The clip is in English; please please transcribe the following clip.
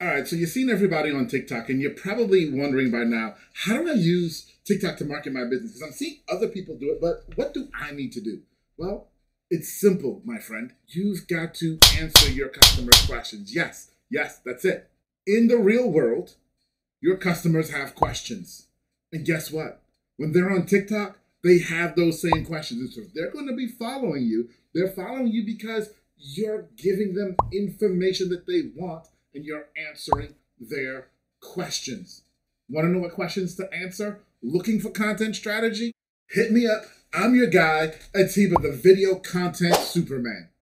All right, so you've seen everybody on TikTok, and you're probably wondering by now, how do I use TikTok to market my business? Because I'm seeing other people do it, but what do I need to do? Well, it's simple, my friend. You've got to answer your customers' questions. Yes, yes, that's it. In the real world, your customers have questions. And guess what? When they're on TikTok, they have those same questions. And so they're going to be following you, they're following you because you're giving them information that they want and you're answering their questions. Want to know what questions to answer? Looking for content strategy? Hit me up. I'm your guy, Atiba, the video content superman.